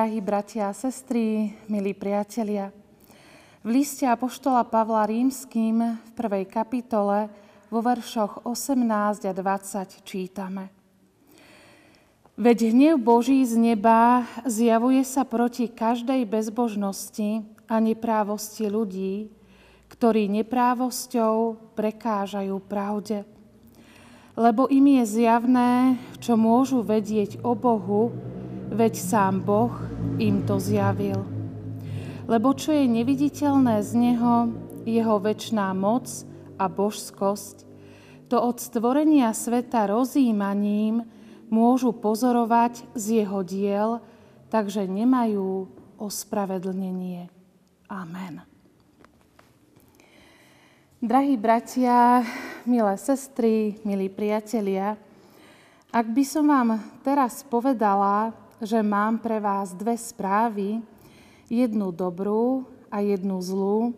Drahí bratia a sestry, milí priatelia, v liste Apoštola Pavla Rímským v prvej kapitole vo veršoch 18 a 20 čítame. Veď hnev Boží z neba zjavuje sa proti každej bezbožnosti a neprávosti ľudí, ktorí neprávosťou prekážajú pravde. Lebo im je zjavné, čo môžu vedieť o Bohu, veď sám Boh im to zjavil. Lebo čo je neviditeľné z Neho, Jeho väčšiná moc a božskosť, to od stvorenia sveta rozímaním môžu pozorovať z Jeho diel, takže nemajú ospravedlnenie. Amen. Drahí bratia, milé sestry, milí priatelia, ak by som vám teraz povedala, že mám pre vás dve správy, jednu dobrú a jednu zlú.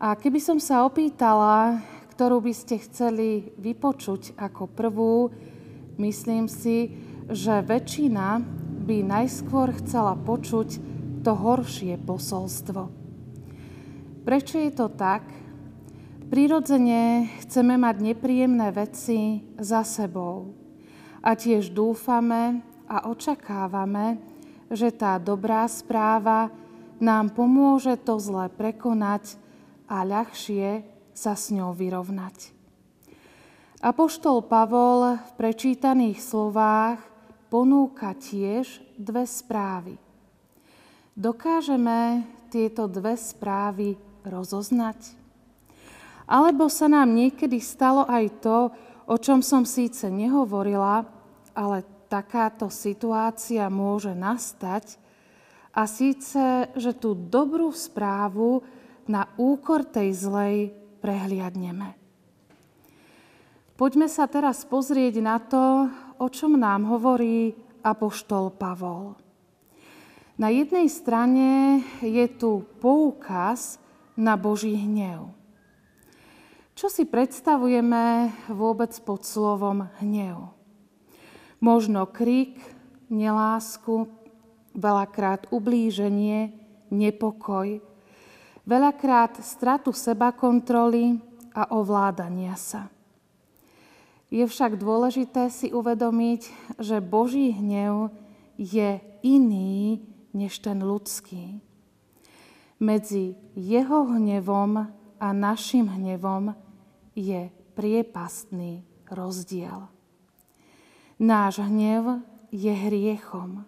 A keby som sa opýtala, ktorú by ste chceli vypočuť ako prvú, myslím si, že väčšina by najskôr chcela počuť to horšie posolstvo. Prečo je to tak? Prirodzene chceme mať nepríjemné veci za sebou. A tiež dúfame, a očakávame, že tá dobrá správa nám pomôže to zle prekonať a ľahšie sa s ňou vyrovnať. Apoštol Pavol v prečítaných slovách ponúka tiež dve správy. Dokážeme tieto dve správy rozoznať? Alebo sa nám niekedy stalo aj to, o čom som síce nehovorila, ale takáto situácia môže nastať a síce, že tú dobrú správu na úkor tej zlej prehliadneme. Poďme sa teraz pozrieť na to, o čom nám hovorí apoštol Pavol. Na jednej strane je tu poukaz na Boží hnev. Čo si predstavujeme vôbec pod slovom hnev? Možno krik, nelásku, veľakrát ublíženie, nepokoj, veľakrát stratu seba kontroly a ovládania sa. Je však dôležité si uvedomiť, že Boží hnev je iný než ten ľudský. Medzi jeho hnevom a našim hnevom je priepastný rozdiel. Náš hnev je hriechom.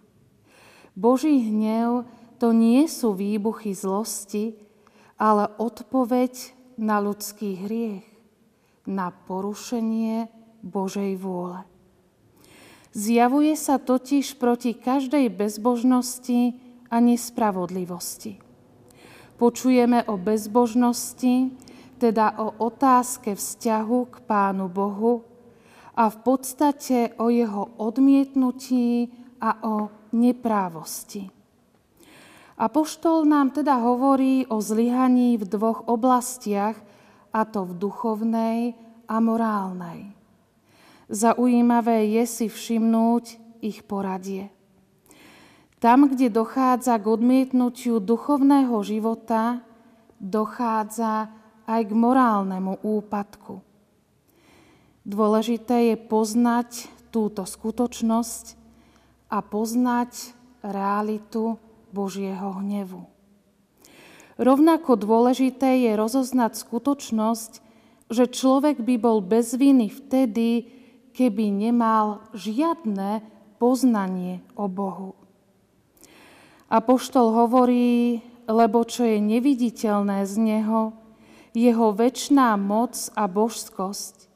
Boží hnev to nie sú výbuchy zlosti, ale odpoveď na ľudský hriech, na porušenie Božej vôle. Zjavuje sa totiž proti každej bezbožnosti a nespravodlivosti. Počujeme o bezbožnosti, teda o otázke vzťahu k Pánu Bohu, a v podstate o jeho odmietnutí a o neprávosti. Apoštol nám teda hovorí o zlyhaní v dvoch oblastiach, a to v duchovnej a morálnej. Zaujímavé je si všimnúť ich poradie. Tam, kde dochádza k odmietnutiu duchovného života, dochádza aj k morálnemu úpadku. Dôležité je poznať túto skutočnosť a poznať realitu Božieho hnevu. Rovnako dôležité je rozoznať skutočnosť, že človek by bol bez viny vtedy, keby nemal žiadne poznanie o Bohu. Apoštol hovorí, lebo čo je neviditeľné z Neho, Jeho väčšiná moc a božskosť,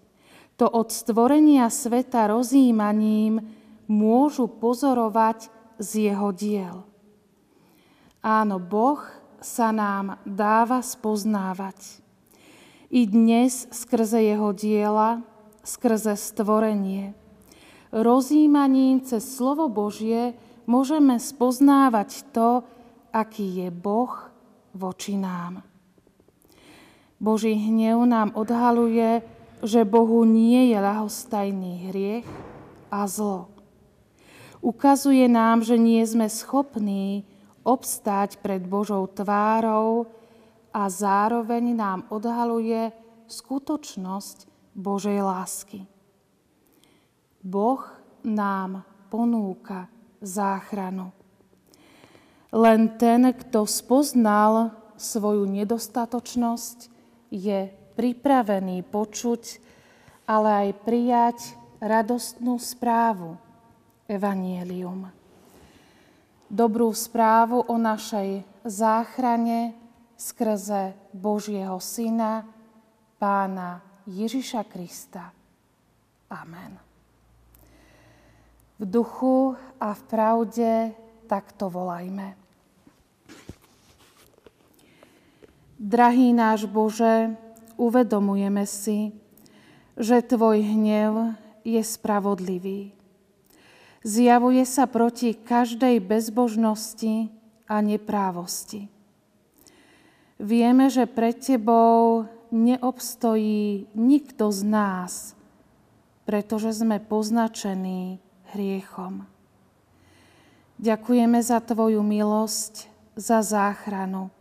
to od stvorenia sveta rozímaním môžu pozorovať z jeho diel. Áno, Boh sa nám dáva spoznávať. I dnes skrze jeho diela, skrze stvorenie. Rozímaním cez slovo Božie môžeme spoznávať to, aký je Boh voči nám. Boží hnev nám odhaluje, že Bohu nie je ľahostajný hriech a zlo. Ukazuje nám, že nie sme schopní obstáť pred Božou tvárou a zároveň nám odhaluje skutočnosť Božej lásky. Boh nám ponúka záchranu. Len ten, kto spoznal svoju nedostatočnosť, je pripravený počuť, ale aj prijať radostnú správu, evanielium. Dobrú správu o našej záchrane skrze Božieho Syna, Pána Ježiša Krista. Amen. V duchu a v pravde takto volajme. Drahý náš Bože, uvedomujeme si, že Tvoj hnev je spravodlivý. Zjavuje sa proti každej bezbožnosti a neprávosti. Vieme, že pred Tebou neobstojí nikto z nás, pretože sme poznačení hriechom. Ďakujeme za Tvoju milosť, za záchranu,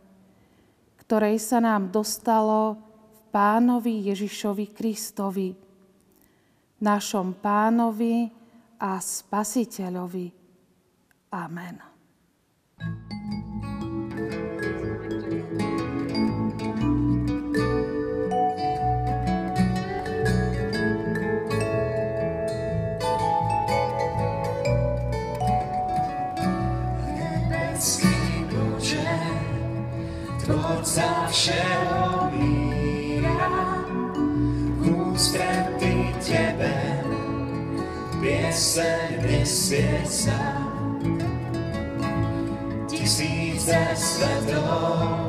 ktorej sa nám dostalo Pánovi Ježišovi Kristovi, našom Pánovi a Spasiteľovi. Amen. Tvorca sem princesa, ti si cestou.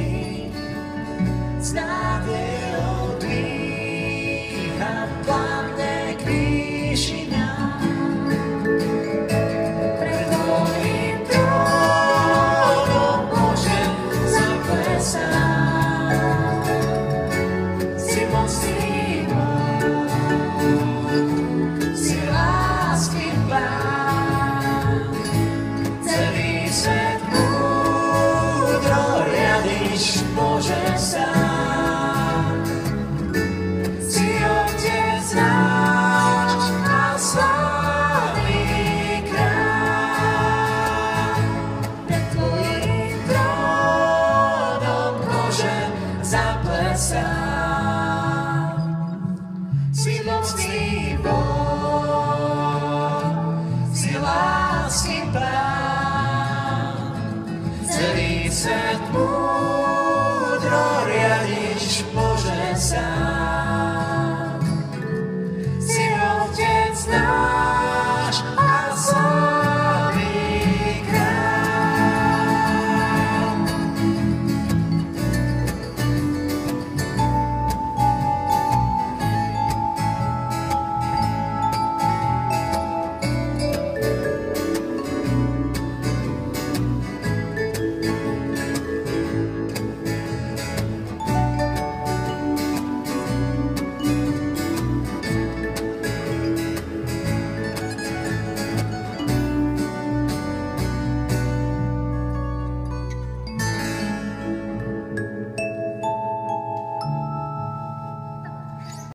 Say